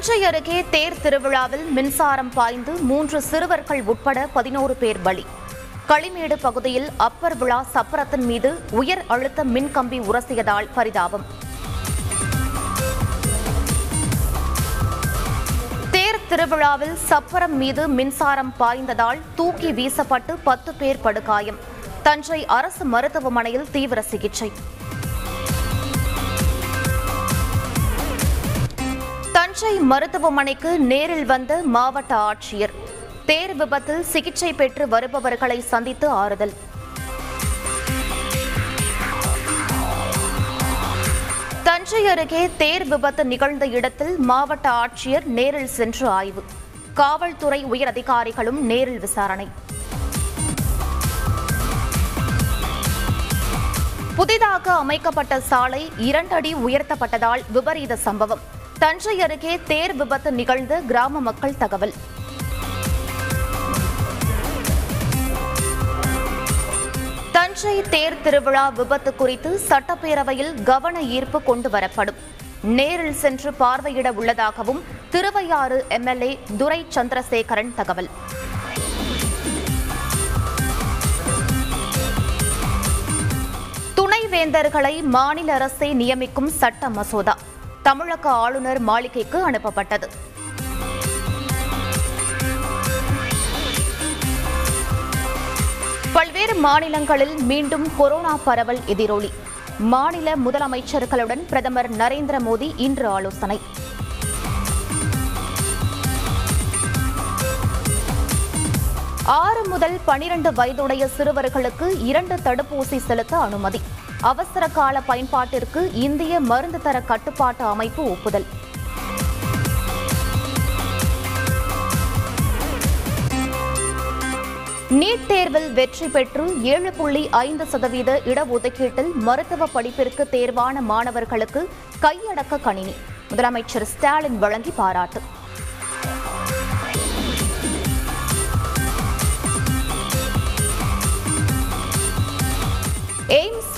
தஞ்சை அருகே தேர் திருவிழாவில் மின்சாரம் பாய்ந்து மூன்று சிறுவர்கள் உட்பட பதினோரு பேர் பலி. களிமேடு பகுதியில் அப்பர் விழா சப்பரத்தின் மீது உயர் அழுத்த மின்கம்பி உரசியதால் பரிதாபம். தேர் திருவிழாவில் சப்பரம் மீது மின்சாரம் பாய்ந்ததால் தூக்கி வீசப்பட்டு பத்து பேர் படுகாயம். தஞ்சை அரசு மருத்துவமனையில் தீவிர சிகிச்சை. தஞ்சை மருத்துவமனைக்கு நேரில் வந்த மாவட்ட ஆட்சியர். தேர் விபத்தில் சிகிச்சை பெற்று வருபவர்களை சந்தித்து ஆறுதல். தஞ்சை அருகே தேர் விபத்து நிகழ்ந்த இடத்தில் மாவட்ட ஆட்சியர் நேரில் சென்று ஆய்வு. காவல்துறை உயர் அதிகாரிகளும் நேரில் விசாரணை. புதிதாக அமைக்கப்பட்ட சாலை இரண்டடி உயர்த்தப்பட்டதால் விபரீத சம்பவம். தஞ்சை அருகே தேர் விபத்து நிகழ்ந்து கிராம மக்கள் தகவல். தஞ்சை தேர் திருவிழா விபத்து குறித்து சட்டப்பேரவையில் கவன ஈர்ப்பு கொண்டு வரப்படும். நேரில் சென்று பார்வையிட உள்ளதாகவும் திருவையாறு எம்எல்ஏ துரை சந்திரசேகரன் தகவல். துணைவேந்தர்களை மாநில அரசே நியமிக்கும் சட்ட மசோதா. தமிழக ஆளுநர் மாளிகைக்கு அனுப்பப்பட்டது. பல்வேறு மாநிலங்களில் மீண்டும் கொரோனா பரவல் எதிரொலி. மாநில முதலமைச்சர்களுடன் பிரதமர் நரேந்திர மோடி இன்று ஆலோசனை. ஆறு முதல் பனிரண்டு வயதுடைய சிறுவர்களுக்கு இரண்டு தடுப்பூசி செலுத்த அனுமதி. அவசர கால பயன்பாட்டிற்கு இந்திய மருந்து தர கட்டுப்பாட்டு அமைப்பு ஒப்புதல். நீட் தேர்வில் வெற்றி பெற்று ஏழு புள்ளி ஐந்து சதவீத இடஒதுக்கீட்டில் மருத்துவ படிப்பிற்கு தேர்வான மாணவர்களுக்கு கையடக்க கணினி. முதலமைச்சர் ஸ்டாலின் வழங்கி பாராட்டு.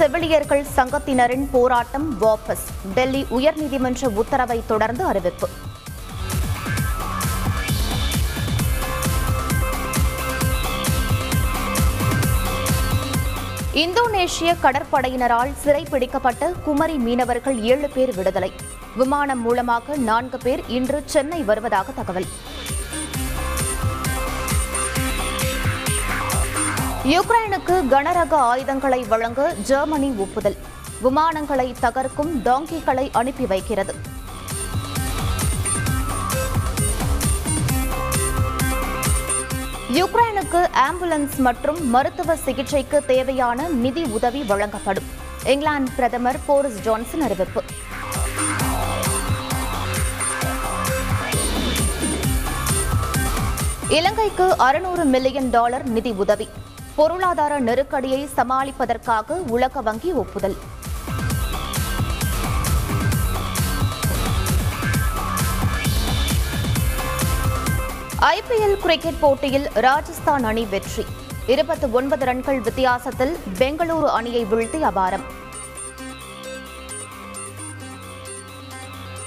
செவிலியர்கள் சங்கத்தினரின் போராட்டம் வாபஸ். டெல்லி உயர்நீதிமன்ற உத்தரவை தொடர்ந்து அறிவிப்பு. இந்தோனேஷிய கடற்படையினரால் சிறைப்பிடிக்கப்பட்ட குமரி மீனவர்கள் ஏழு பேர் விடுதலை. விமானம் மூலமாக நான்கு பேர் இன்று சென்னை வருவதாக தகவல். யுக்ரைனுக்கு கனரக ஆயுதங்களை வழங்க ஜெர்மனி ஒப்புதல். விமானங்களை தகர்க்கும் டாங்கிகளை அனுப்பி வைக்கிறது. யுக்ரைனுக்கு ஆம்புலன்ஸ் மற்றும் மருத்துவ சிகிச்சைக்கு தேவையான நிதி உதவி வழங்கப்படும். இங்கிலாந்து பிரதமர் போரிஸ் ஜான்சன் அறிவிப்பு. இலங்கைக்கு அறுநூறு மில்லியன் டாலர் நிதி உதவி. பொருளாதார நெருக்கடியை சமாளிப்பதற்காக உலக வங்கி ஒப்புதல். ஐபிஎல் கிரிக்கெட் போட்டியில் ராஜஸ்தான் அணி வெற்றி. இருபத்தி ஒன்பது ரன்கள் வித்தியாசத்தில் பெங்களூரு அணியை வீழ்த்தி அபாரம்.